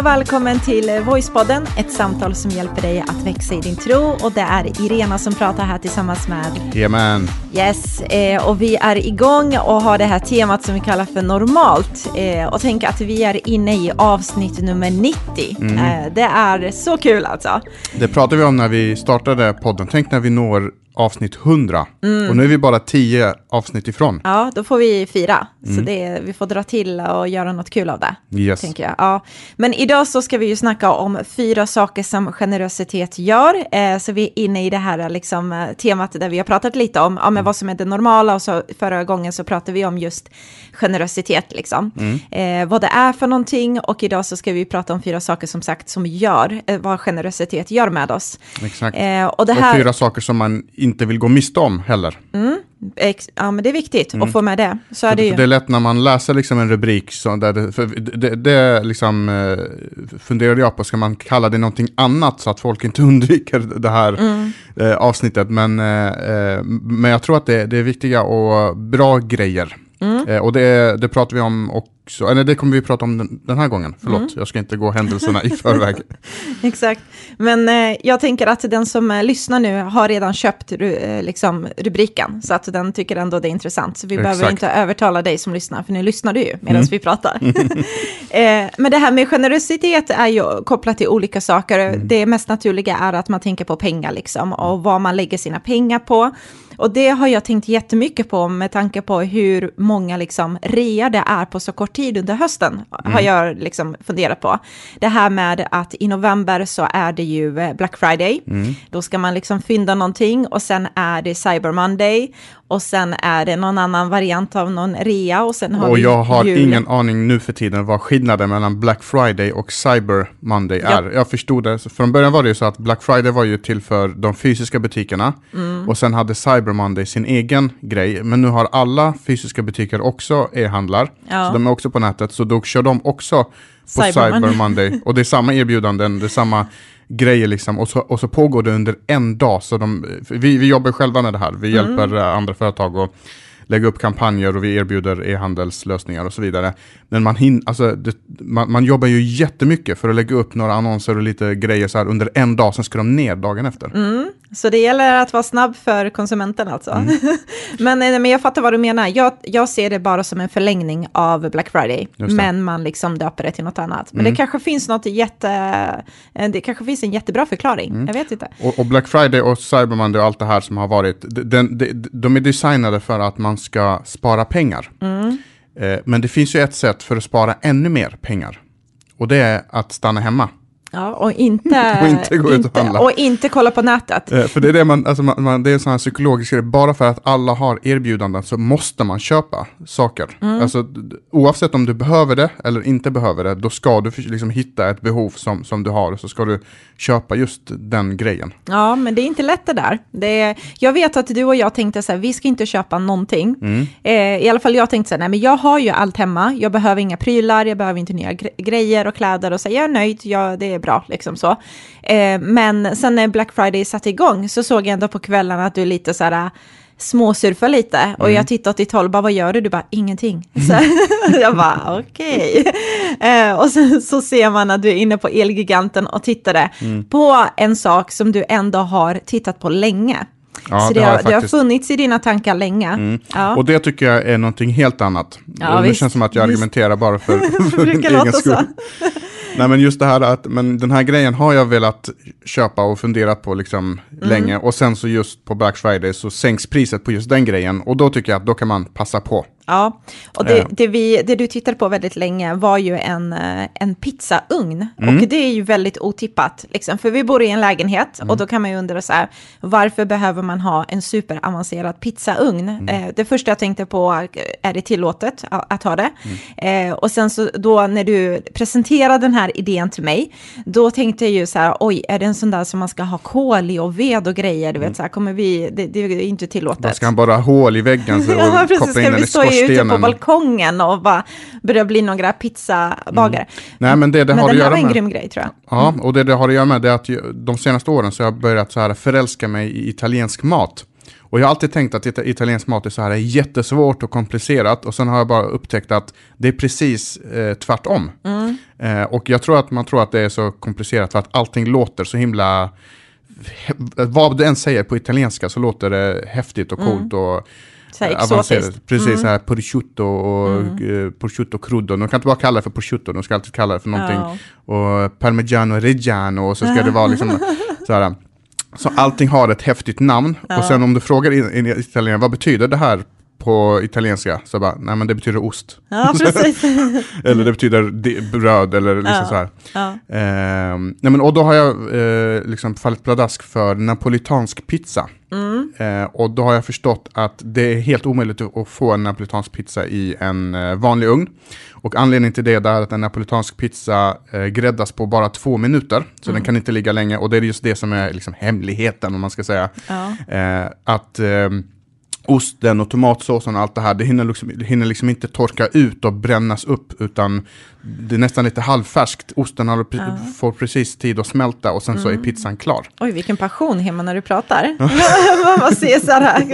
och välkommen till Voicepodden, ett samtal som hjälper dig att växa i din tro. Och det är Irena som pratar här tillsammans med... Jajamän. Yes, eh, och vi är igång och har det här temat som vi kallar för normalt. Eh, och tänk att vi är inne i avsnitt nummer 90. Mm. Eh, det är så kul alltså. Det pratade vi om när vi startade podden. Tänk när vi når avsnitt 100. Mm. Och nu är vi bara 10 avsnitt ifrån. Ja, då får vi fira. Mm. Så det, vi får dra till och göra något kul av det. Yes. Tänker jag. Ja. Men idag så ska vi ju snacka om fyra saker som generositet gör. Eh, så vi är inne i det här liksom, eh, temat där vi har pratat lite om ja, men vad som är det normala. Och så förra gången så pratade vi om just generositet, liksom. Mm. Eh, vad det är för någonting. Och idag så ska vi prata om fyra saker som sagt som gör, eh, vad generositet gör med oss. Exakt. Eh, och, det här... och fyra saker som man inte vill gå miste om heller. Mm. Ja, men det är viktigt mm. att få med det. Så är det, ju. det är lätt när man läser liksom en rubrik, så där det, det, det liksom, eh, funderade jag på, ska man kalla det någonting annat så att folk inte undviker det här mm. eh, avsnittet. Men, eh, eh, men jag tror att det, det är viktiga och bra grejer. Mm. Eh, och det, det pratar vi om också, eller det kommer vi prata om den, den här gången. Förlåt, mm. jag ska inte gå händelserna i förväg. Exakt, men eh, jag tänker att den som eh, lyssnar nu har redan köpt eh, liksom, rubriken, så att den tycker ändå det är intressant. Så vi Exakt. behöver inte övertala dig som lyssnar, för nu lyssnar du ju medan mm. vi pratar. eh, men det här med generositet är ju kopplat till olika saker. Mm. Det mest naturliga är att man tänker på pengar liksom, och vad man lägger sina pengar på. Och det har jag tänkt jättemycket på med tanke på hur många liksom rea det är på så kort tid under hösten. Mm. Har jag liksom funderat på. Det här med att i november så är det ju eh, Black Friday. Mm. Då ska man liksom fynda någonting och sen är det Cyber Monday och sen är det någon annan variant av någon rea och sen har Och vi jag har jul. ingen aning nu för tiden vad skillnaden mellan Black Friday och Cyber Monday är. Ja. Jag förstod det, från början var det ju så att Black Friday var ju till för de fysiska butikerna mm. och sen hade Cyber Monday sin egen grej. Men nu har alla fysiska butiker också e-handlar, ja. så de är också på nätet, så då kör de också på Cyber, Cyber Monday. Och det är samma erbjudanden, det är samma grejer liksom. Och så, och så pågår det under en dag. Så de, vi, vi jobbar själva med det här. Vi mm. hjälper andra företag att lägga upp kampanjer och vi erbjuder e-handelslösningar och så vidare. Men man, hin, alltså, det, man, man, jobbar ju jättemycket för att lägga upp några annonser och lite grejer så här under en dag, sen ska de ner dagen efter. Mm. Så det gäller att vara snabb för konsumenten alltså. Mm. men, eh, men jag fattar vad du menar. Jag, jag ser det bara som en förlängning av Black Friday, men man liksom döper det till något annat. Men mm. det kanske finns något jätte, eh, det kanske finns en jättebra förklaring. Mm. Jag vet inte. Och, och, Black Friday och Cyber Monday och allt det här som har varit, de, de, de är designade för att man ska spara pengar. Mm. Eh, men det finns ju ett sätt för att spara ännu mer pengar. Och det är att stanna hemma. Ja, och inte, och inte gå ut och handla. Och inte kolla på nätet. Eh, för det är, det, man, alltså man, man, det är en sån här psykologisk grej, bara för att alla har erbjudanden så måste man köpa saker. Mm. Alltså, oavsett om du behöver det eller inte behöver det, då ska du liksom hitta ett behov som, som du har, så ska du köpa just den grejen. Ja, men det är inte lätt det där. Det är, jag vet att du och jag tänkte så här, vi ska inte köpa någonting. Mm. Eh, I alla fall jag tänkte så här, nej men jag har ju allt hemma, jag behöver inga prylar, jag behöver inte nya grejer och kläder och så, jag är nöjd, jag, det är bra, liksom så. Eh, men sen när Black Friday satte igång så såg jag ändå på kvällarna att du är lite så här, småsurfa lite mm. och jag tittade åt ditt håll, bara vad gör du? Du bara ingenting. Så, jag bara okej. Okay. Eh, och sen så ser man att du är inne på Elgiganten och tittade mm. på en sak som du ändå har tittat på länge. Ja, så det, det, har, det har funnits i dina tankar länge. Mm. Ja. Och det tycker jag är någonting helt annat. Ja, det känns som att jag visst. argumenterar bara för, för din egen skull. Nej men just det här att, men den här grejen har jag velat köpa och funderat på liksom mm. länge. Och sen så just på Black Friday så sänks priset på just den grejen. Och då tycker jag att då kan man passa på. Ja, och det, det, vi, det du tittade på väldigt länge var ju en, eh, en pizzaugn. Mm. Och det är ju väldigt otippat, liksom, för vi bor i en lägenhet mm. och då kan man ju undra så här, varför behöver man ha en superavancerad pizzaugn? Mm. Eh, det första jag tänkte på, är det tillåtet att ha det? Mm. Eh, och sen så då när du presenterade den här idén till mig, då tänkte jag ju så här, oj, är det en sån där som man ska ha kol i och ved och grejer? Du vet, mm. så här, kommer vi, det, det är inte tillåtet. Man ska han bara ha hål i väggen så ja, precis, koppla in den i? Ute på balkongen och bara börja bli några pizzabagare. Mm. Nej, men det, det men har den att här var en grym grej tror jag. Ja, mm. och det det har att göra med det är att de senaste åren så har jag börjat så här förälska mig i italiensk mat. Och jag har alltid tänkt att ita- italiensk mat är så här är jättesvårt och komplicerat och sen har jag bara upptäckt att det är precis eh, tvärtom. Eh, och jag tror att man tror att det är så komplicerat för att allting låter så himla vad du än säger på italienska så låter det häftigt och coolt och Så här eh, exotiskt. Precis, så här prosciutto och mm. prosciutto crudo. De kan inte bara kalla det för prosciutto, de ska alltid kalla det för någonting. Och parmigiano reggiano och så ska det vara liksom så här. Så allting har ett häftigt namn. Och sen om du frågar in italienare, vad betyder det här på italienska? Så bara, nej men det betyder ost. Ja, precis. eller det betyder de, bröd eller liksom Ja. så här. Ja. Ehm, nej men, och då har jag eh, liksom fallit pladask för napolitansk pizza. Mm. Eh, och då har jag förstått att det är helt omöjligt att få en napolitansk pizza i en eh, vanlig ugn. Och anledningen till det är att en napolitansk pizza eh, gräddas på bara två minuter. Så Mm. den kan inte ligga länge. Och det är just det som är liksom hemligheten om man ska säga. Ja. Eh, att ehm, osten och tomatsåsen och allt det här, det hinner, liksom, det hinner liksom inte torka ut och brännas upp, utan det är nästan lite halvfärskt. Osten har, pre- får precis tid att smälta och sen så är Mm. pizzan klar. Oj, vilken passion hemma när du pratar. Man ser så här.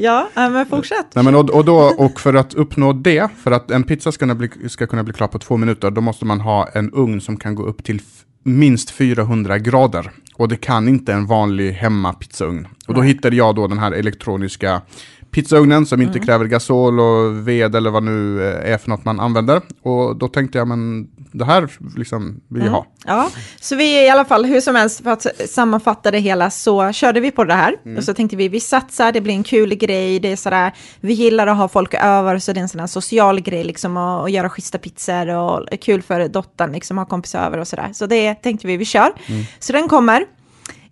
ja, ja, men fortsätt. Nej, men och, och, då, och för att uppnå det, för att en pizza ska kunna, bli, ska kunna bli klar på två minuter, då måste man ha en ugn som kan gå upp till minst 400 grader. Och det kan inte en vanlig hemmapizzaugn. Och då hittade jag då den här elektroniska pizzaugnen som inte kräver gasol och ved eller vad nu eh, är för något man använder. Och då tänkte jag, men det här liksom vill jag ha. Ja, så vi i alla fall, hur som helst, för att sammanfatta det hela, så körde vi på det här. Mm. Och så tänkte vi, vi satsar, det blir en kul grej, det är sådär, vi gillar att ha folk över, så det är en sån här social grej, liksom, att, att göra schyssta pizzor och kul för dottern, liksom, ha kompisar över och sådär. Så det tänkte vi, vi kör. Mm. Så den kommer.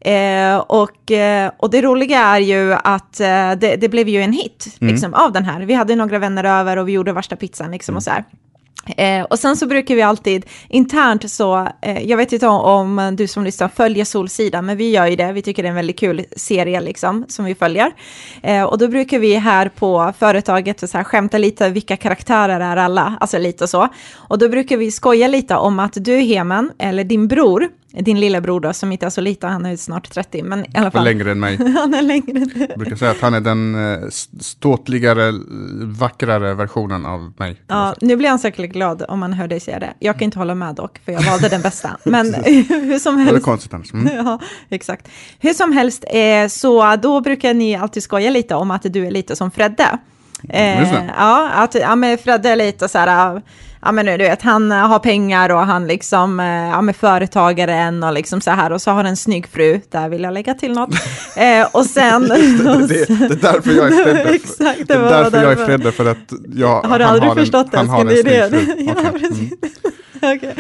Eh, och, eh, och det roliga är ju att eh, det, det blev ju en hit liksom, av den här. Vi hade några vänner över och vi gjorde värsta pizzan liksom, och så här. Eh, och sen så brukar vi alltid internt så, eh, jag vet inte om, om du som lyssnar följer Solsidan, men vi gör ju det, vi tycker det är en väldigt kul serie liksom, som vi följer. Eh, och då brukar vi här på företaget så här, skämta lite, vilka karaktärer är alla, alltså lite så. Och då brukar vi skoja lite om att du Hemen, eller din bror, din lillebror då, som inte är så liten, han är snart 30, men i alla fall. längre än mig. han är längre än. Jag brukar säga att han är den eh, st- ståtligare, vackrare versionen av mig. Ja, nu blir han säkert glad om han hör dig säga det. Jag kan inte hålla med dock, för jag valde den bästa. Men hur som Det är helst. konstigt annars. Mm. Ja, exakt. Hur som helst, eh, så då brukar ni alltid skoja lite om att du är lite som Fredde. Eh, ja, att ja, men Fredde är lite så här, ja men nu du vet, han eh, har pengar och han liksom, eh, ja men företagaren och liksom så här och så har en snygg fru, där vill jag lägga till något. Eh, och sen... det, det, det är därför jag är Fredde. Exakt, det är därför jag är. Fredde, för att jag, Har du aldrig har förstått en, det? Han har en snygg fru. Precis. Mm. Okej.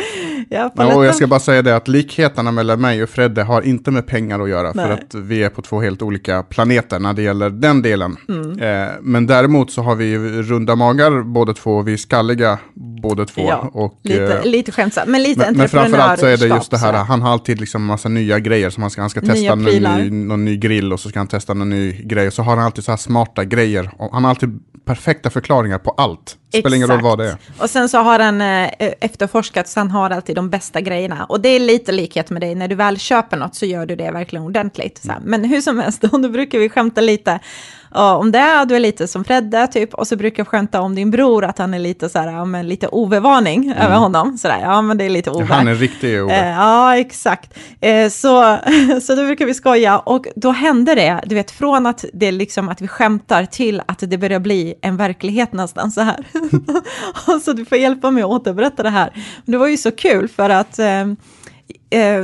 Ja, Ja, och jag ska bara säga det att likheterna mellan mig och Fredde har inte med pengar att göra. För Nej. att vi är på två helt olika planeter när det gäller den delen. Mm. Eh, men däremot så har vi runda magar båda två. Vi är skalliga båda två. Ja, och, Lite, eh, lite skämtsamt, men lite men, men framförallt så är det just det här, sådär. han har alltid liksom massa nya grejer som han ska, han ska testa ny, någon ny grill och så ska han testa någon ny grej. Och så har han alltid så här smarta grejer. Och han har alltid perfekta förklaringar på allt. Spelar ingen roll vad det är. Och sen så har han eh, efterforskat, så han har alltid de bästa grejerna. Och det är lite likhet med dig, när du väl köper något så gör du det verkligen ordentligt. Så här. Men hur som helst, då brukar vi skämta lite ja, om det, du är lite som Fredde typ, och så brukar jag skämta om din bror, att han är lite så här, ja, men lite Ove-varning över honom. Så där, ja men det är lite Ove. Mm. Han är riktig Ove. Eh, ja, exakt. Eh, så, så då brukar vi skoja och då händer det, du vet, från att det är liksom att vi skämtar till att det börjar bli en verklighet nästan så här. så du får hjälpa mig att återberätta det här. Det var ju så kul för att eh,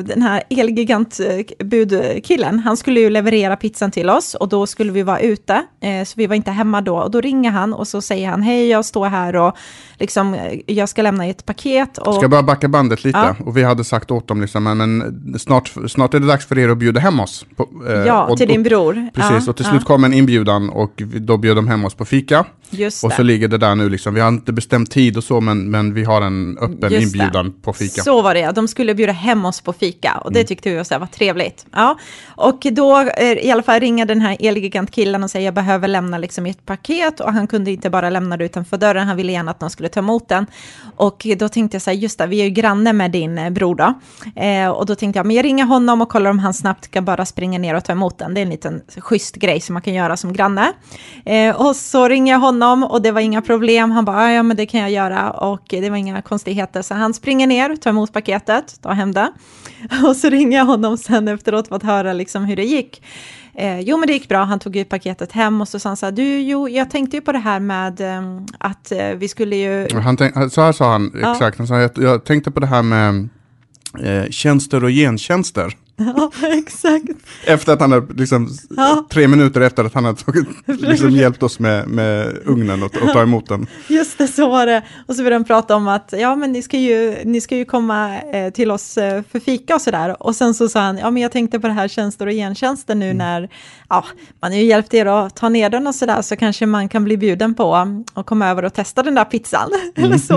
den här elgigant-budkillen, han skulle ju leverera pizzan till oss och då skulle vi vara ute, eh, så vi var inte hemma då. Och då ringer han och så säger han, hej jag står här och liksom, eh, jag ska lämna ett paket. Och, Ska jag bara backa bandet lite? Ja. Och vi hade sagt åt dem, liksom, men, snart, snart är det dags för er att bjuda hem oss. På, eh, ja, och, till din och, bror. Precis, ja, och till slut ja, kom en inbjudan och då bjöd de hem oss på fika. Just Och det. så ligger det där nu, liksom. vi har inte bestämt tid och så, men, men vi har en öppen Just det. inbjudan på fika. Så var det, de skulle bjuda hem oss oss på fika. Och det mm. tyckte vi var, så här, var trevligt. Ja. Och då eh, i alla fall ringer den här Elgigant-killen och säger jag behöver lämna liksom ett paket. Och han kunde inte bara lämna det utanför dörren, han ville gärna att någon skulle ta emot den. Och då tänkte jag så här, just det, vi är ju granne med din eh, bror då. Eh, och då tänkte jag, men jag ringer honom och kollar om han snabbt kan bara springa ner och ta emot den. Det är en liten schysst grej som man kan göra som granne. Eh, och så ringer jag honom och det var inga problem. Han bara, ja men det kan jag göra och det var inga konstigheter. Så han springer ner, tar emot paketet, tar hem det. Och så ringer jag honom sen efteråt för att höra liksom hur det gick. Eh, jo, men det gick bra. Han tog ut paketet hem och så sa han så här, du, jo, jag tänkte ju på det här med eh, att eh, vi skulle ju... Han tänk, så här sa han, ja. exakt. Han sa, jag, jag tänkte på det här med eh, tjänster och gentjänster. Ja, exakt. Efter att han hade, liksom, ja. tre minuter efter att han hade tagit, liksom, hjälpt oss med, med ugnen och, och ta emot den. Just det, så var det. Och så började de prata om att, ja men ni ska ju, ni ska ju komma eh, till oss eh, för fika och sådär. Och sen så sa han, ja men jag tänkte på det här tjänster och gentjänster nu mm. när, ja, man har ju hjälpt er att ta ner den och sådär, så kanske man kan bli bjuden på att komma över och testa den där pizzan. Mm. Eller så.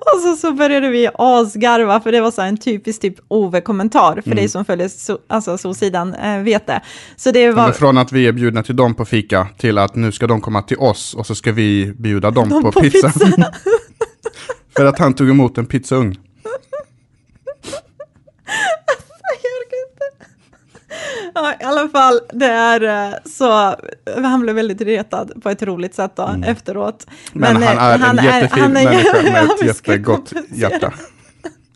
och så, så började vi asgarva, för det var så en typisk typ Ove-kommentar, för mm. det som följer so, alltså Solsidan eh, vet det. Så det var... från att vi är bjudna till dem på fika till att nu ska de komma till oss och så ska vi bjuda dem de på, på pizza. pizza. För att han tog emot en pizzaugn. Ja, I alla fall, det är eh, så, han blev väldigt retad på ett roligt sätt då, mm. efteråt. Men, Men, han är han en jättefin är, människa med ett jättegott hjärta.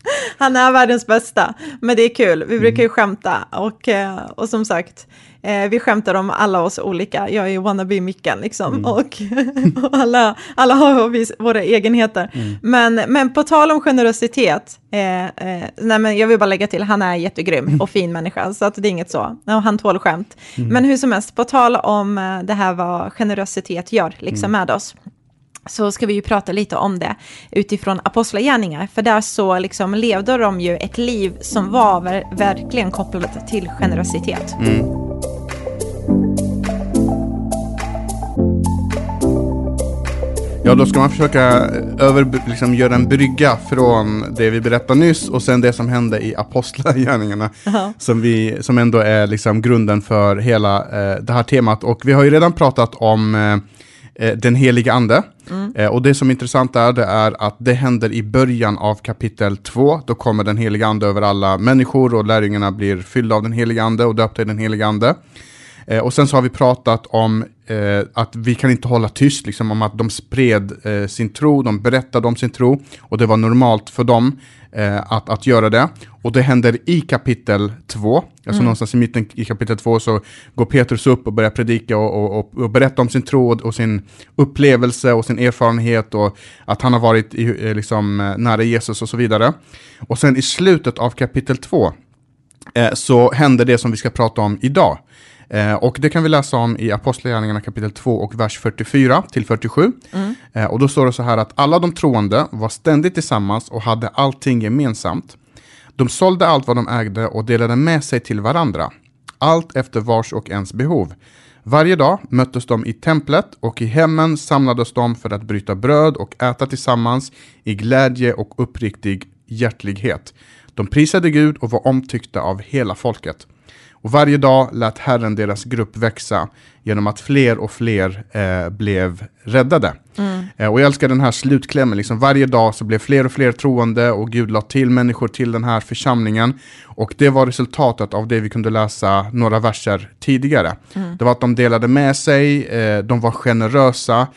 Han är världens bästa, men det är kul. Vi brukar ju mm. skämta och, eh, och som sagt, eh, vi skämtar om alla oss olika. Jag är ju wannabe-Mickan liksom mm. och, och, alla, alla har våra egenheter. Mm. Men, men på tal om generositet, eh, eh, nej men jag vill bara lägga till, han är jättegrym mm. och fin människa, så att det är inget så. Och han tål skämt. Mm. Men hur som helst, på tal om eh, det här vad generositet gör liksom mm. med oss så ska vi ju prata lite om det utifrån apostlagärningar. För där så liksom levde de ju ett liv som var ver verkligen kopplat till generositet. Mm. Ja, då ska man försöka över, liksom, göra en brygga från det vi berättade nyss och sen det som hände i apostlagärningarna. Uh -huh. som, vi, som ändå är liksom grunden för hela eh, det här temat. Och vi har ju redan pratat om eh, den heliga ande. Mm. Eh, och det som är intressant är, det är att det händer i början av kapitel 2. Då kommer den heliga ande över alla människor och lärjungarna blir fyllda av den heliga ande och döpta i den heliga ande. Eh, och sen så har vi pratat om eh, att vi kan inte hålla tyst, liksom, om att de spred eh, sin tro, de berättade om sin tro och det var normalt för dem eh, att, att göra det. Och det händer i kapitel 2, alltså mm. någonstans i mitten i kapitel 2 så går Petrus upp och börjar predika och, och, och, berätta om sin tro och, sin upplevelse och sin erfarenhet och att han har varit i, eh, liksom, eh, nära Jesus och så vidare. Och sen i slutet av kapitel 2 eh, så händer det som vi ska prata om idag. Eh, och det kan vi läsa om i Apostlagärningarna kapitel 2 och vers 44 till 47. Mm. Eh, och då står det så här att alla de troende var ständigt tillsammans och hade allting gemensamt. De sålde allt vad de ägde och delade med sig till varandra. Allt efter vars och ens behov. Varje dag möttes de i templet och i hemmen samlades de för att bryta bröd och äta tillsammans i glädje och uppriktig hjärtlighet. De prisade Gud och var omtyckta av hela folket. Och varje dag lät Herren deras grupp växa genom att fler och fler eh, blev räddade. Mm. Eh, och jag älskar den här slutklämmen, liksom varje dag så blev fler och fler troende och Gud lade till människor till den här församlingen. Och det var resultatet av det vi kunde läsa några verser tidigare. Mm. Det var att de delade med sig, eh, de var generösa.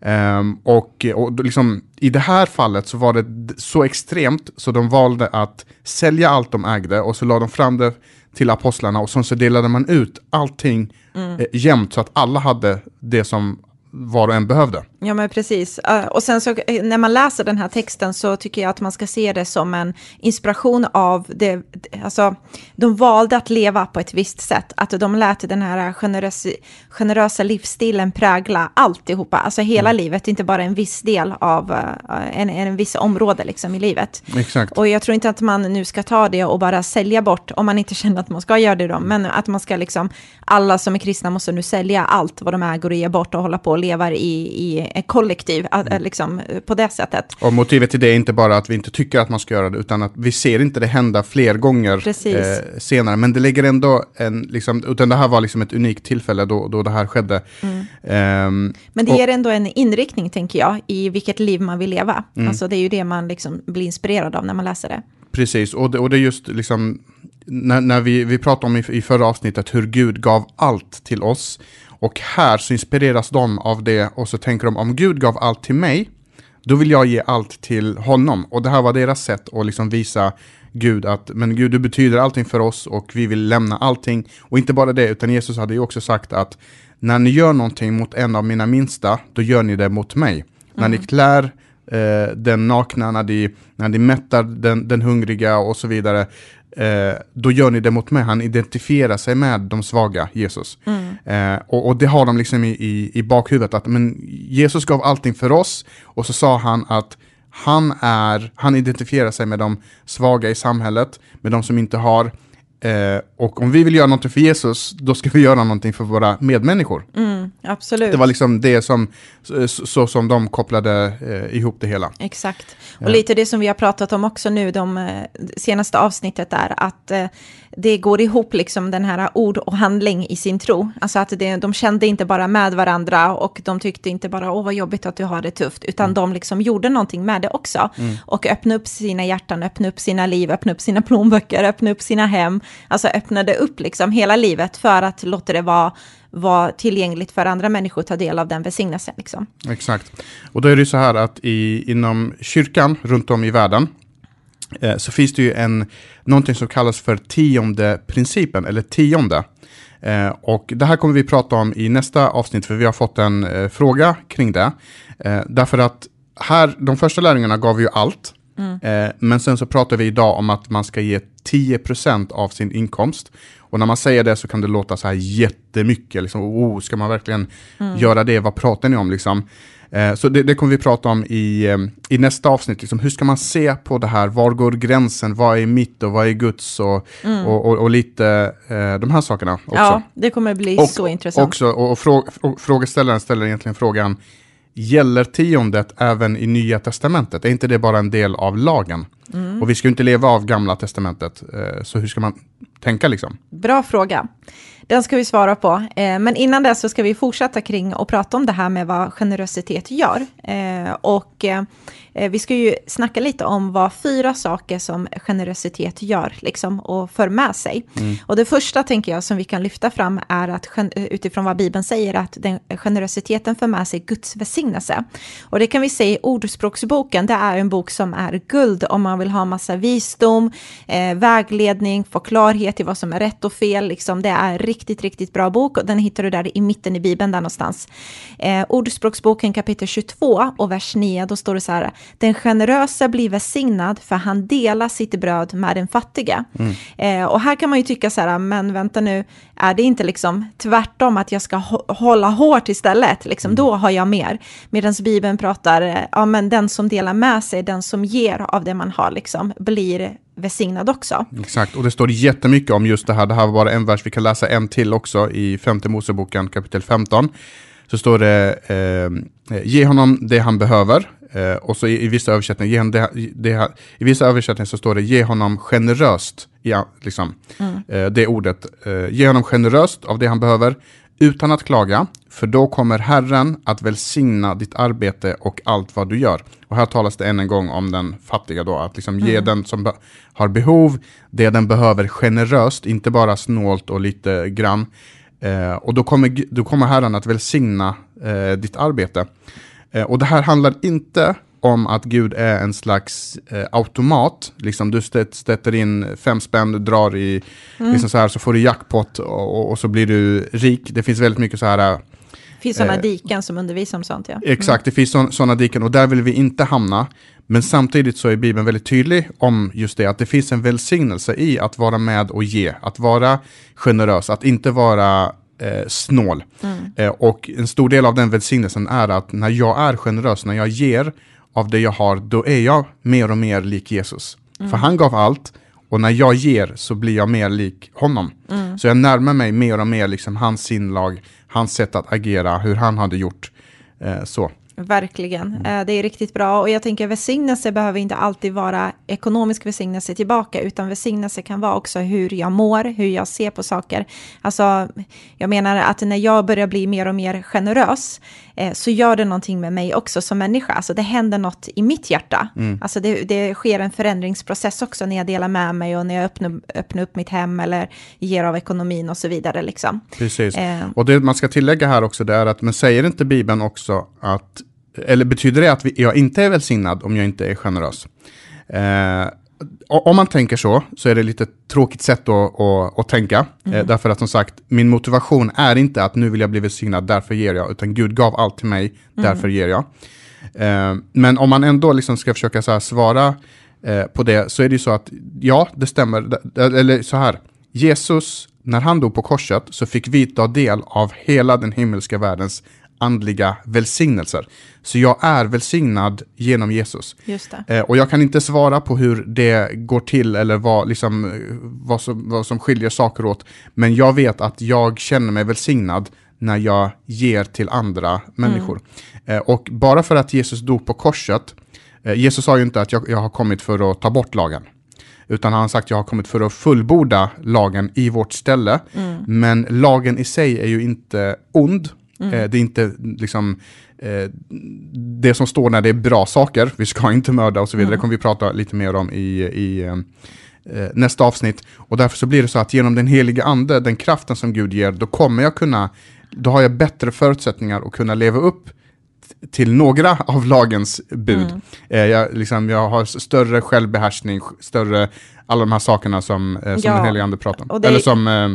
Um, och, och liksom, i det här fallet så var det så extremt så de valde att sälja allt de ägde och så lade de fram det till apostlarna och sen så delade man ut allting mm. eh, jämnt så att alla hade det som var och en behövde. Ja, men precis. Eh, och sen så eh, när man läser den här texten så tycker jag att man ska se det som en inspiration av det, alltså de valde att leva på ett visst sätt, att de lät den här generösa, generösa livsstilen prägla alltihopa, alltså hela mm. livet, inte bara en viss del av uh, en, en viss område liksom i livet. Exakt. Och jag tror inte att man nu ska ta det och bara sälja bort, om man inte känner att man ska göra det då, men att man ska liksom, alla som är kristna måste nu sälja allt vad de äger och ge bort och hålla på och leva i, i kollektiv, mm. liksom, på det sättet. Och motivet till det är inte bara att vi inte tycker att man ska göra det, utan att vi ser inte det hända fler gånger eh, senare. Men det lägger ändå en, liksom, utan det här var liksom ett unikt tillfälle då, då det här skedde. Mm. Um, Men det och, ger ändå en inriktning, tänker jag, i vilket liv man vill leva. Mm. Alltså det är ju det man liksom blir inspirerad av när man läser det. Precis, och det, och det är just liksom, när, när vi, vi pratade om i, i förra avsnittet hur Gud gav allt till oss. Och här så inspireras de av det och så tänker de om Gud gav allt till mig, då vill jag ge allt till honom. Och det här var deras sätt att liksom visa Gud att, men Gud du betyder allting för oss och vi vill lämna allting. Och inte bara det, utan Jesus hade ju också sagt att när ni gör någonting mot en av mina minsta, då gör ni det mot mig. Mm. När ni klär eh, den nakna, när ni, när ni mättar den, den hungriga och så vidare, eh, då gör ni det mot mig. Han identifierar sig med de svaga, Jesus. Mm. Eh, och, och, det har de liksom i, i, i bakhuvudet, att men Jesus gav allting för oss, och så sa han att han, är, han identifierar sig med de svaga i samhället, med de som inte har. Eh, och om vi vill göra någonting för Jesus, då ska vi göra någonting för våra medmänniskor. Mm, absolut. Det var liksom det som, så, så som de kopplade eh, ihop det hela. Exakt. Och lite det som vi har pratat om också nu, de eh, senaste avsnittet är att eh, det går ihop liksom den här ord och handling i sin tro. Alltså att det, de kände inte bara med varandra och de tyckte inte bara åh vad jobbigt att du har det tufft, utan mm. de liksom gjorde någonting med det också. Mm. Och öppnade upp sina hjärtan, öppnade upp sina liv, öppnade upp sina plånböcker, öppnade upp sina hem. Alltså öppnade upp liksom hela livet för att låta det vara vara tillgängligt för andra människor att ta del av den välsignelsen. Liksom. Exakt. Och då är det så här att i, inom kyrkan runt om i världen eh, så finns det ju en, någonting som kallas för tionde principen, eller tionde. Eh, och det här kommer vi prata om i nästa avsnitt, för vi har fått en eh, fråga kring det. Eh, därför att här, de första lärjungarna gav ju allt. Mm. Eh, men sen så pratar vi idag om att man ska ge 10% av sin inkomst. Och när man säger det så kan det låta så här jättemycket. Liksom, oh, ska man verkligen mm. göra det? Vad pratar ni om? Liksom? Eh, så det, det, kommer vi prata om i, eh, i nästa avsnitt. Liksom, hur ska man se på det här? Var går gränsen? Vad är mitt och vad är Guds? Och, mm. och, och, och, lite eh, de här sakerna också. Ja, det kommer bli och, så intressant. Också, och, och, frå, frågeställaren ställer egentligen frågan, gäller tiondet även i Nya Testamentet? Är inte det bara en del av lagen? Mm. Och vi ska ju inte leva av Gamla Testamentet, eh, så hur ska man tänka liksom? Bra fråga. Den ska vi svara på. Eh, men innan det så ska vi fortsätta kring och prata om det här med vad generositet gör. Eh, och Eh, vi ska ju snacka lite om vad fyra saker som generositet gör liksom, och för med sig. Mm. Och det första tänker jag som vi kan lyfta fram är att utifrån vad Bibeln säger att den, generositeten för med sig Guds välsignelse. Och det kan vi se i Ordspråksboken, det är en bok som är guld om man vill ha massa visdom, vägledning, få klarhet i vad som är rätt och fel. Liksom. Det är riktigt, riktigt bra bok och den hittar du där i mitten i Bibeln där någonstans. Eh, Ordspråksboken kapitel 22 och vers 9, då står det så här, den generösa blir välsignad för han delar sitt bröd med den fattiga. Mm. Eh, och här kan man ju tycka så här, men vänta nu, är det inte liksom tvärtom att jag ska hålla hårt istället? Liksom, mm. Då har jag mer. Medan Bibeln pratar, eh, ja men den som delar med sig, den som ger av det man har, liksom, blir välsignad också. Exakt, och det står jättemycket om just det här. Det här var bara en vers, vi kan läsa en till också i femte Moseboken kapitel 15. Så står det, eh, ge honom det han behöver Eh, och så i, i, vissa översättningar, det, det, i vissa översättningar så står det ge honom generöst, ja, liksom, mm. eh, det ordet. Eh, ge honom generöst av det han behöver, utan att klaga, för då kommer Herren att välsigna ditt arbete och allt vad du gör. Och här talas det än en gång om den fattiga då, att liksom mm. ge den som har behov det den behöver generöst, inte bara snålt och lite grann. Eh, och då kommer, då kommer Herren att välsigna eh, ditt arbete. Eh, och det här handlar inte om att Gud är en slags eh, automat. Liksom du sätter in fem spänn, du drar i, mm. liksom så här, så får du jackpot och, och, så blir du rik. Det finns väldigt mycket så här... Det finns sådana eh, diken som undervisar om sånt, ja. Mm. Exakt, det finns sådana diken och där vill vi inte hamna. Men samtidigt så är Bibeln väldigt tydlig om just det, att det finns en välsignelse i att vara med och ge, att vara generös, att inte vara eh, snål. Mm. Eh, och en stor del av den välsignelsen är att när jag är generös, när jag ger av det jag har, då är jag mer och mer lik Jesus. Mm. För han gav allt, och när jag ger så blir jag mer lik honom. Mm. Så jag närmar mig mer och mer liksom hans sinlag, hans sätt att agera, hur han hade gjort. Eh, så. Verkligen, mm. det är riktigt bra. Och jag tänker välsignelse behöver inte alltid vara ekonomisk välsignelse tillbaka, utan välsignelse kan vara också hur jag mår, hur jag ser på saker. Alltså, jag menar att när jag börjar bli mer och mer generös, eh, så gör det någonting med mig också som människa. Alltså det händer något i mitt hjärta. Mm. Alltså det, det, sker en förändringsprocess också när jag delar med mig och när jag öppnar, öppnar upp mitt hem eller ger av ekonomin och så vidare. Liksom. Precis. Eh. Och det man ska tillägga här också, det är att, men säger inte Bibeln också att eller betyder det att vi, jag inte är välsignad om jag inte är generös? Eh, om man tänker så, så är det lite tråkigt sätt att, att, att tänka. Mm. Eh, därför att som sagt, min motivation är inte att nu vill jag bli välsignad, därför ger jag. Utan Gud gav allt till mig, mm. därför ger jag. Eh, men om man ändå liksom ska försöka så svara eh, på det, så är det ju så att ja, det stämmer. Eller så här, Jesus, när han dog på korset, så fick vi ta del av hela den himmelska världens andliga välsignelser. Så jag är välsignad genom Jesus. Eh, och jag kan inte svara på hur det går till eller vad, liksom, vad, som, vad som skiljer saker åt. Men jag vet att jag känner mig välsignad när jag ger till andra människor. Mm. Eh, och bara för att Jesus dog på korset, eh, Jesus sa ju inte att jag, jag har kommit för att ta bort lagen. Utan han har sagt att jag har kommit för att fullborda lagen i vårt ställe. Mm. Men lagen i sig är ju inte ond. Mm. Eh, det är inte liksom eh, det som står när det är bra saker. Vi ska inte mörda och så vidare. Mm. Det kommer vi prata lite mer om i, i eh, nästa avsnitt. Och därför så blir det så att genom den heliga ande, den kraften som Gud ger, då kommer jag kunna, då har jag bättre förutsättningar att kunna leva upp till några av lagens bud. Mm. Eh, jag, liksom, jag har större självbehärskning, större, alla de här sakerna som, eh, som ja. den heliga ande pratar om. Eller som eh,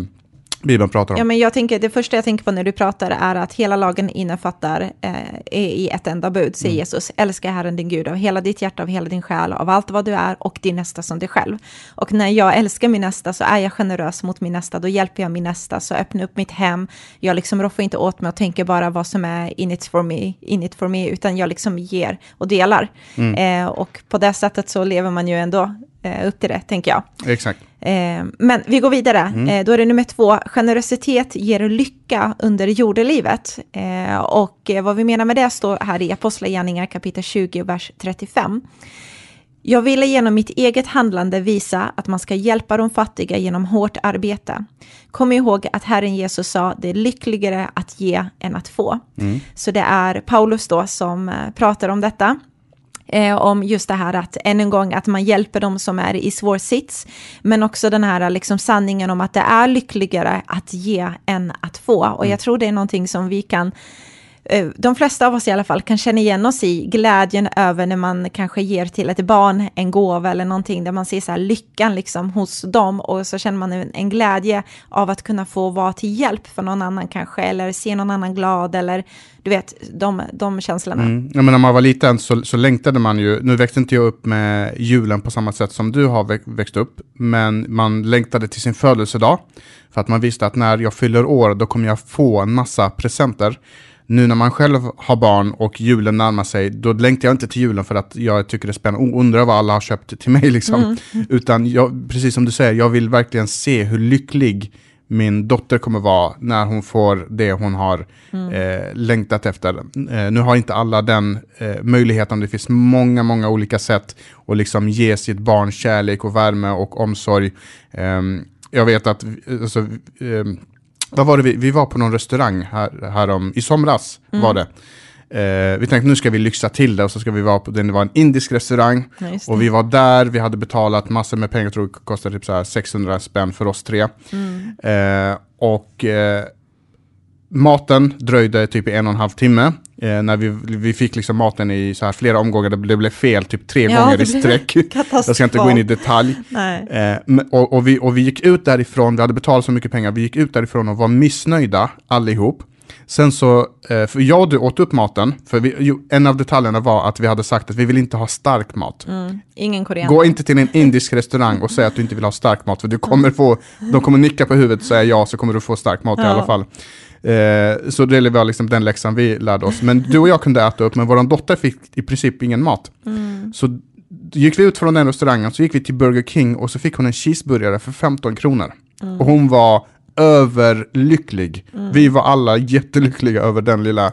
Bibeln pratar om. Ja, men jag tänker, det första jag tänker på när du pratar är att hela lagen innefattar eh, i ett enda bud, säger mm. Jesus. Älska Herren din Gud av hela ditt hjärta, av hela din själ, av allt vad du är och din nästa som dig själv. Och när jag älskar min nästa så är jag generös mot min nästa, då hjälper jag min nästa, så öppnar upp mitt hem. Jag liksom roffar inte åt mig och tänker bara vad som är in it for me, in it for me, utan jag liksom ger och delar. Mm. Eh, och på det sättet så lever man ju ändå upp till det, tänker jag. Exakt. Eh, men vi går vidare. Mm. Eh, då är det nummer två, generositet ger lycka under jordelivet. Eh, och eh, vad vi menar med det står här i Apostlagärningar kapitel 20, vers 35. Jag ville genom mitt eget handlande visa att man ska hjälpa de fattiga genom hårt arbete. Kom ihåg att Herren Jesus sa, det är lyckligare att ge än att få. Mm. Så det är Paulus då som eh, pratar om detta eh, om just det här att än en gång att man hjälper dem som är i svår sits, men också den här liksom sanningen om att det är lyckligare att ge än att få. Och jag mm. tror det är någonting som vi kan Eh, de flesta av oss i alla fall kan känna igen oss i glädjen över när man kanske ger till ett barn en gåva eller någonting där man ser så här lyckan liksom hos dem och så känner man en glädje av att kunna få vara till hjälp för någon annan kanske eller se någon annan glad eller du vet de, de känslorna. Mm. Ja, men när man var liten så, så längtade man ju, nu växte inte jag upp med julen på samma sätt som du har växt upp, men man längtade till sin födelsedag för att man visste att när jag fyller år då kommer jag få en massa presenter nu när man själv har barn och julen närmar sig, då längtar jag inte till julen för att jag tycker det är spännande och undrar vad alla har köpt till mig. Liksom. Mm. Utan jag, precis som du säger, jag vill verkligen se hur lycklig min dotter kommer vara när hon får det hon har mm. eh, längtat efter. Eh, nu har inte alla den eh, möjligheten, det finns många, många olika sätt att liksom ge sitt barn kärlek och värme och omsorg. Ehm, jag vet att alltså, ehm, vad var det vi, vi var på någon restaurang här, här om, i somras mm. var det. Eh, vi tänkte nu ska vi lyxa till det och så ska vi vara på, det var en indisk restaurang. Ja, och vi var där, vi hade betalat massor med pengar, jag tror det kostade typ så här 600 spänn för oss tre. Mm. Eh, och eh, maten dröjde typ en och en halv timme. Eh, när vi, vi fick liksom maten i så här flera omgångar, det, det blev fel typ tre ja, gånger i sträck. jag ska inte gå in i detalj. Eh, och, och, vi, och vi gick ut därifrån, vi hade betalat så mycket pengar, vi gick ut därifrån och var missnöjda allihop. Sen så, eh, för jag och du åt upp maten, för vi, en av detaljerna var att vi hade sagt att vi vill inte ha stark mat. Mm, ingen koreaner. Gå inte till en indisk restaurang och säg att du inte vill ha stark mat, för du kommer få, de kommer nicka på huvudet och säga ja, så kommer du få stark mat ja. i alla fall. Eh, så det var liksom den läxan vi lärde oss. Men du och jag kunde äta upp, men vår dotter fick i princip ingen mat. Mm. Så gick vi ut från den restaurangen, så gick vi till Burger King och så fick hon en cheeseburgare för 15 kronor. Mm. Och hon var överlycklig. Mm. Vi var alla jättelyckliga över den lilla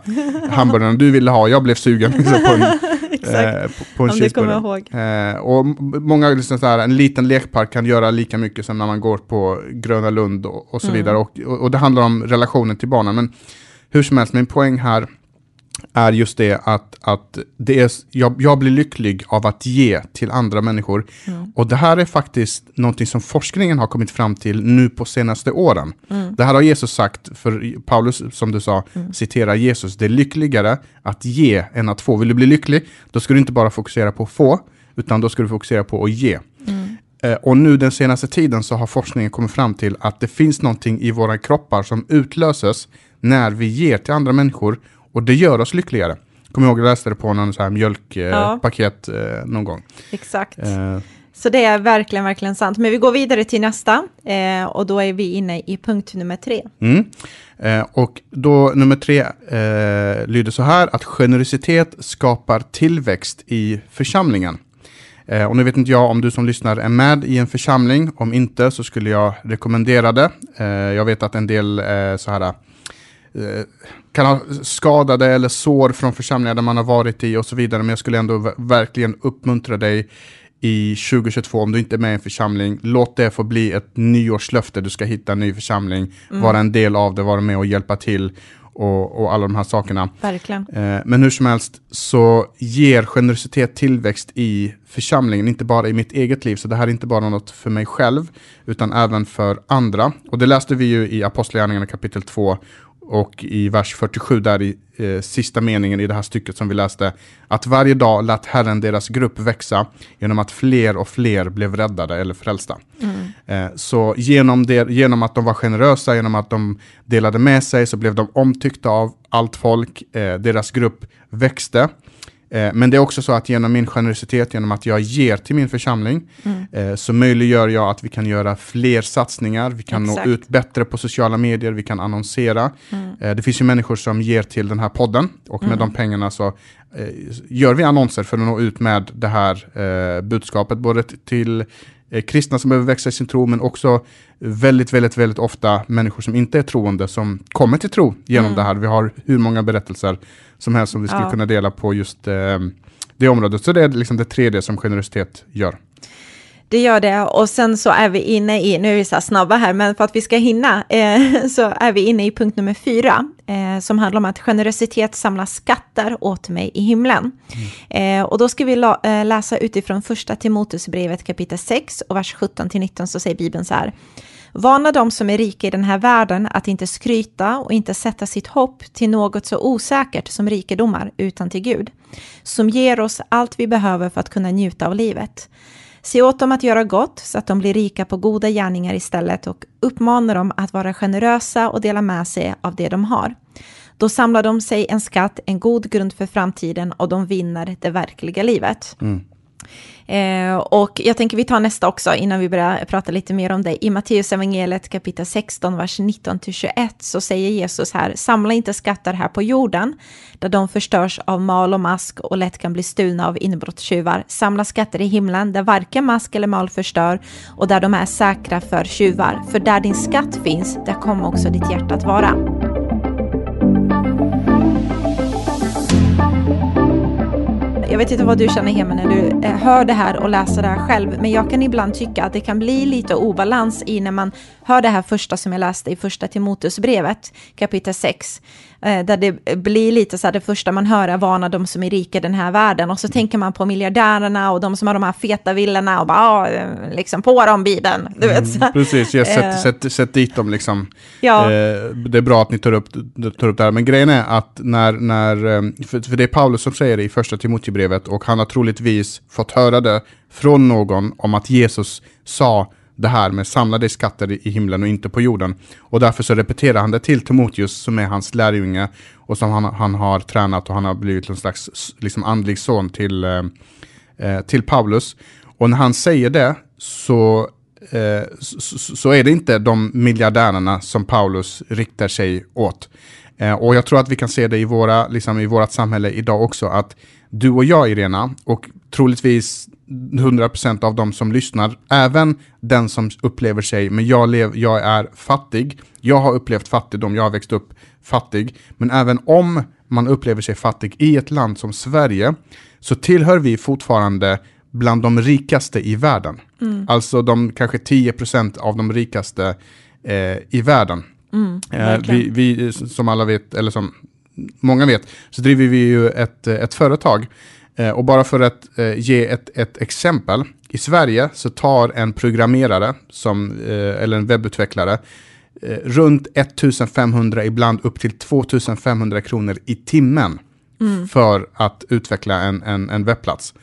hamburgaren du ville ha. Jag blev sugen på en, eh, på, på en cheeseburgare. Eh, och många, liksom, så här, en liten lekpark kan göra lika mycket som när man går på Gröna Lund och, och så mm. vidare. Och, och, och, det handlar om relationen till barnen. Men hur som helst, min poäng här är just det att, att det är, jag, jag blir lycklig av att ge till andra människor. Mm. Och det här är faktiskt någonting som forskningen har kommit fram till nu på senaste åren. Mm. Det här har Jesus sagt, för Paulus som du sa, mm. citerar Jesus, det är lyckligare att ge än att få. Vill du bli lycklig, då ska du inte bara fokusera på att få, utan då ska du fokusera på att ge. Mm. Eh, och nu den senaste tiden så har forskningen kommit fram till att det finns någonting i våra kroppar som utlöses när vi ger till andra människor och det gör oss lyckligare. Kommer ihåg, jag läste det på någon så här mjölkpaket eh, ja. någon gång. Exakt. Eh. Så det är verkligen, verkligen sant. Men vi går vidare till nästa eh, och då är vi inne i punkt nummer tre. Mm. Eh, och då nummer tre eh, lyder så här att generositet skapar tillväxt i församlingen. Eh, och nu vet inte jag om du som lyssnar är med i en församling. Om inte så skulle jag rekommendera det. Eh, jag vet att en del så här Eh, kan ha skadade eller sår från församlingar där man har varit i och så vidare. Men jag skulle ändå verkligen uppmuntra dig i 2022, om du inte är med i en församling, låt det få bli ett nyårslöfte. Du ska hitta en ny församling, mm. vara en del av det, vara med och hjälpa till och, och alla de här sakerna. Verkligen. Eh, men hur som helst så ger generositet tillväxt i församlingen, inte bara i mitt eget liv. Så det här är inte bara något för mig själv, utan även för andra. Och det läste vi ju i Apostlagärningarna kapitel 2 och i vers 47 där i eh, sista meningen i det här stycket som vi läste, att varje dag lät Herren deras grupp växa genom att fler och fler blev räddade eller frälsta. Mm. Eh, så genom, det, genom att de var generösa, genom att de delade med sig så blev de omtyckta av allt folk, eh, deras grupp växte. Eh, men det är också så att genom min generositet, genom att jag ger till min församling, mm. Eh, så möjliggör jag att vi kan göra fler satsningar, vi kan Exakt. nå ut bättre på sociala medier, vi kan annonsera. Mm. Eh, det finns ju människor som ger till den här podden och med mm. de pengarna så gör vi annonser för att nå ut med det här budskapet, både till kristna som behöver växa i sin tro, men också väldigt, väldigt, väldigt ofta människor som inte är troende som kommer till tro genom mm. det här. Vi har hur många berättelser som helst som vi skulle ja. kunna dela på just eh, det området. Så det är liksom det tredje som generositet gör. Det gör det och sen så är vi inne i, nu är vi så här snabba här, men för att vi ska hinna eh, så är vi inne i punkt nummer fyra eh, som handlar om att generositet samlar skatter åt mig i himlen. Mm. Eh, och då ska vi la, eh, läsa utifrån första Timoteusbrevet kapitel 6 och vers 17 till 19 så säger Bibeln så här. Varna de som är rika i den här världen att inte skryta och inte sätta sitt hopp till något så osäkert som rikedomar utan till Gud, som ger oss allt vi behöver för att kunna njuta av livet. Se åt dem att göra gott så att de blir rika på goda gärningar istället och uppmana dem att vara generösa och dela med sig av det de har. Då samlar de sig en skatt, en god grund för framtiden och de vinner det verkliga livet. Mm. Eh, och jag tänker vi tar nästa också innan vi börjar prata lite mer om det. I Matteus evangeliet kapitel 16, vers 19-21 så säger Jesus här, samla inte skatter här på jorden, där de förstörs av mal och mask och lätt kan bli stulna av inbrottstjuvar. Samla skatter i himlen, där varken mask eller mal förstör och där de är säkra för tjuvar. För där din skatt finns, där kommer också ditt hjärta att vara. Jag vet inte vad du känner hemma när du eh, hör det här och läser det här själv, men jag kan ibland tycka att det kan bli lite obalans i när man hör det här första som jag läste i första Timoteusbrevet, kapitel 6, där det blir lite så här, det första man hör är varna de som är rika i den här världen, och så tänker man på miljardärerna och de som har de här feta villorna och bara, eh, liksom på dem Bibeln, du vet. Mm, precis, yes, sätt, sätt, sätt dit dem liksom. Ja. det är bra att ni tar upp, tar upp det här, men grejen är att när, när för, det är Paulus som säger det i första Timoteusbrevet, brevet och han har troligtvis fått höra det från någon om att Jesus sa det här med samlade skatter i himlen och inte på jorden. Och därför så repeterar han det till Timoteus som är hans lärjunge och som han, han har tränat och han har blivit en slags liksom andlig son till, eh, eh till Paulus. Och när han säger det så, eh, så, så, är det inte de miljardärerna som Paulus riktar sig åt. Eh, och jag tror att vi kan se det i, våra, liksom i vårt samhälle idag också, att du och jag Irena, och troligtvis 100% av de som lyssnar, även den som upplever sig, men jag, lev, jag är fattig, jag har upplevt fattigdom, jag har växt upp fattig, men även om man upplever sig fattig i ett land som Sverige, så tillhör vi fortfarande bland de rikaste i världen. Mm. Alltså de kanske 10% av de rikaste eh, i världen. Mm, eh, vi, vi, som alla vet, eller som många vet, så driver vi ju ett, ett företag. Eh, och bara för att eh, ge ett, ett exempel. I Sverige så tar en programmerare, som, eh, eller en webbutvecklare, runt 1500, ibland upp till 2500 kronor i timmen mm. för att utveckla en, en, en webbplats.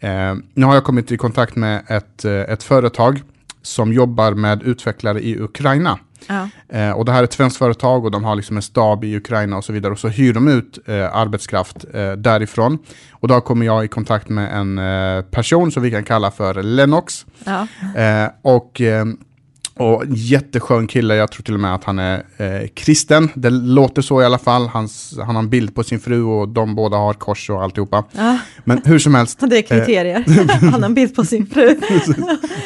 Eh, nu har jag kommit i kontakt med ett, ett företag som jobbar med utvecklare i Ukraina. Ja. Eh, och det här är ett svenskt företag och de har liksom en stab i Ukraina och så vidare. Och så hyr de ut eh, arbetskraft eh, därifrån. Och då kommer jag i kontakt med en eh, person som vi kan kalla för Lennox. Ja. Eh, och eh, och jätteskön kille, jag tror till och med att han är eh, kristen. Det låter så i alla fall. Hans, han har en bild på sin fru och de båda har kors och alltihopa. Ah. Men hur som helst. Det är kriterier. Eh, han har en bild på sin fru.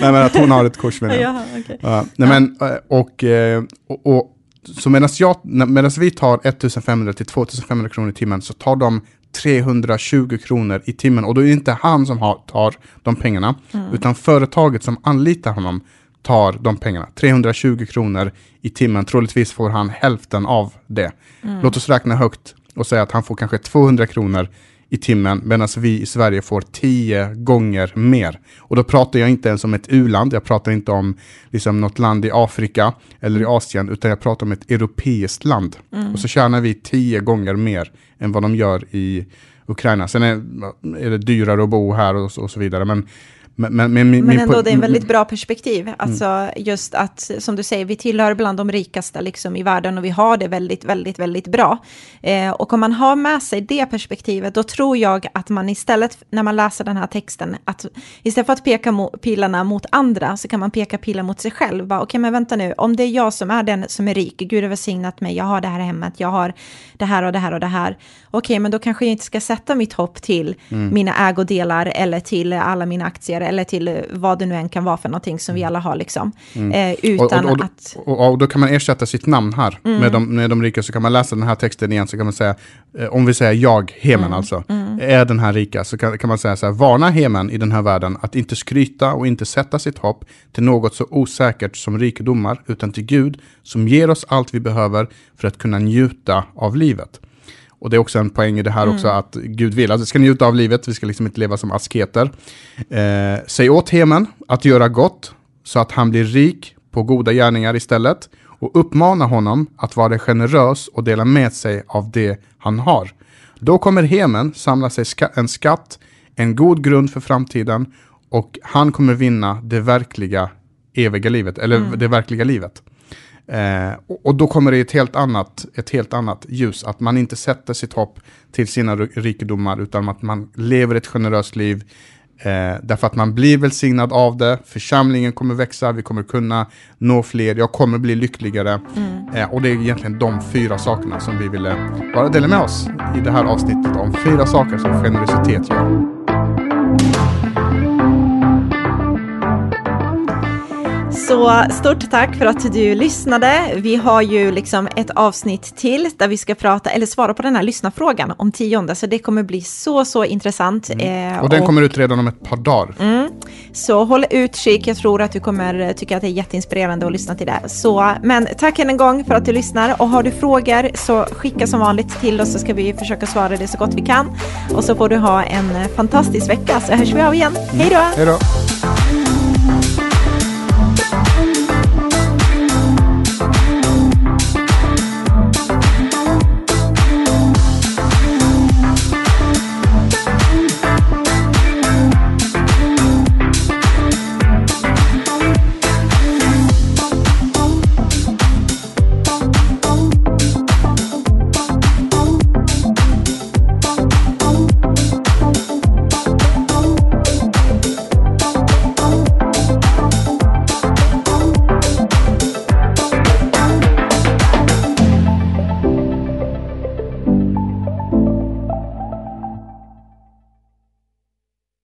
nej men att hon har ett kors menar jag. Jaha, okay. uh, nej, men, eh, och, eh, och, och så medan vi tar 1500 till 2500 kronor i timmen så tar de 320 kronor i timmen. Och då är det inte han som har, tar de pengarna, mm. utan företaget som anlitar honom tar de pengarna. 320 kronor i timmen, troligtvis får han hälften av det. Mm. Låt oss räkna högt och säga att han får kanske 200 kronor i timmen, medan vi i Sverige får 10 gånger mer. Och då pratar jag inte ens om ett u-land, jag pratar inte om liksom, något land i Afrika eller i Asien, utan jag pratar om ett europeiskt land. Mm. Och så tjänar vi 10 gånger mer än vad de gör i Ukraina. Sen är, är det dyrare att bo här och, och så vidare, men men, men, men, men ändå, det är en väldigt bra perspektiv. Mm. Alltså mm. just att, som du säger, vi tillhör bland de rikaste liksom, i världen och vi har det väldigt, väldigt, väldigt bra. Eh, och om man har med sig det perspektivet, då tror jag att man istället, när man läser den här texten, att istället för att peka mo pilarna mot andra, så kan man peka pilar mot sig själv. Okej, okay, men vänta nu, om det är jag som är den som är rik, Gud har välsignat mig, jag har det här hemmet, jag har det här och det här och det här. Okej, okay, men då kanske jag inte ska sätta mitt hopp till mm. mina ägodelar eller till alla mina aktier eller till vad det nu än kan vara för någonting som vi alla har liksom. Mm. Eh, utan och, och, att... Och, och, då kan man ersätta sitt namn här mm. med, de, med de rika, så kan man läsa den här texten igen, så kan man säga, eh, om vi säger jag, Hemen mm. alltså, mm. är den här rika, så kan, kan man säga så här, varna Hemen i den här världen att inte skryta och inte sätta sitt hopp till något så osäkert som rikedomar, utan till Gud som ger oss allt vi behöver för att kunna njuta av livet. Och det är också en poäng i det här mm. också att Gud vill att vi ska njuta av livet, vi ska liksom inte leva som asketer. Eh, säg åt Hemen att göra gott så att han blir rik på goda gärningar istället och uppmana honom att vara generös och dela med sig av det han har. Då kommer Hemen samla sig ska en skatt, en god grund för framtiden och han kommer vinna det verkliga eviga livet, eller mm. det verkliga livet. Eh, och, och, då kommer det ett helt, annat, ett helt annat ljus, att man inte sätter sitt hopp till sina rikedomar, utan att man lever ett generöst liv, eh, därför att man blir välsignad av det, församlingen kommer växa, vi kommer kunna nå fler, jag kommer bli lyckligare. Mm. Eh, och det är egentligen de fyra sakerna som vi ville bara dela med oss i det här avsnittet om fyra saker som generositet gör. Så stort tack för att du lyssnade. Vi har ju liksom ett avsnitt till där vi ska prata, eller svara på den här lyssnarfrågan om tionde, så det kommer bli så, så intressant. Mm. Eh, och den och, kommer ut redan om ett par dagar. Mm. Så håll utkik, jag tror att du kommer tycka att det är jätteinspirerande att lyssna till det. Så, men tack än en gång för att du lyssnar och har du frågor så skicka som vanligt till oss så ska vi försöka svara det så gott vi kan. Och så får du ha en fantastisk vecka så hörs vi av igen. Hej då! Hej då!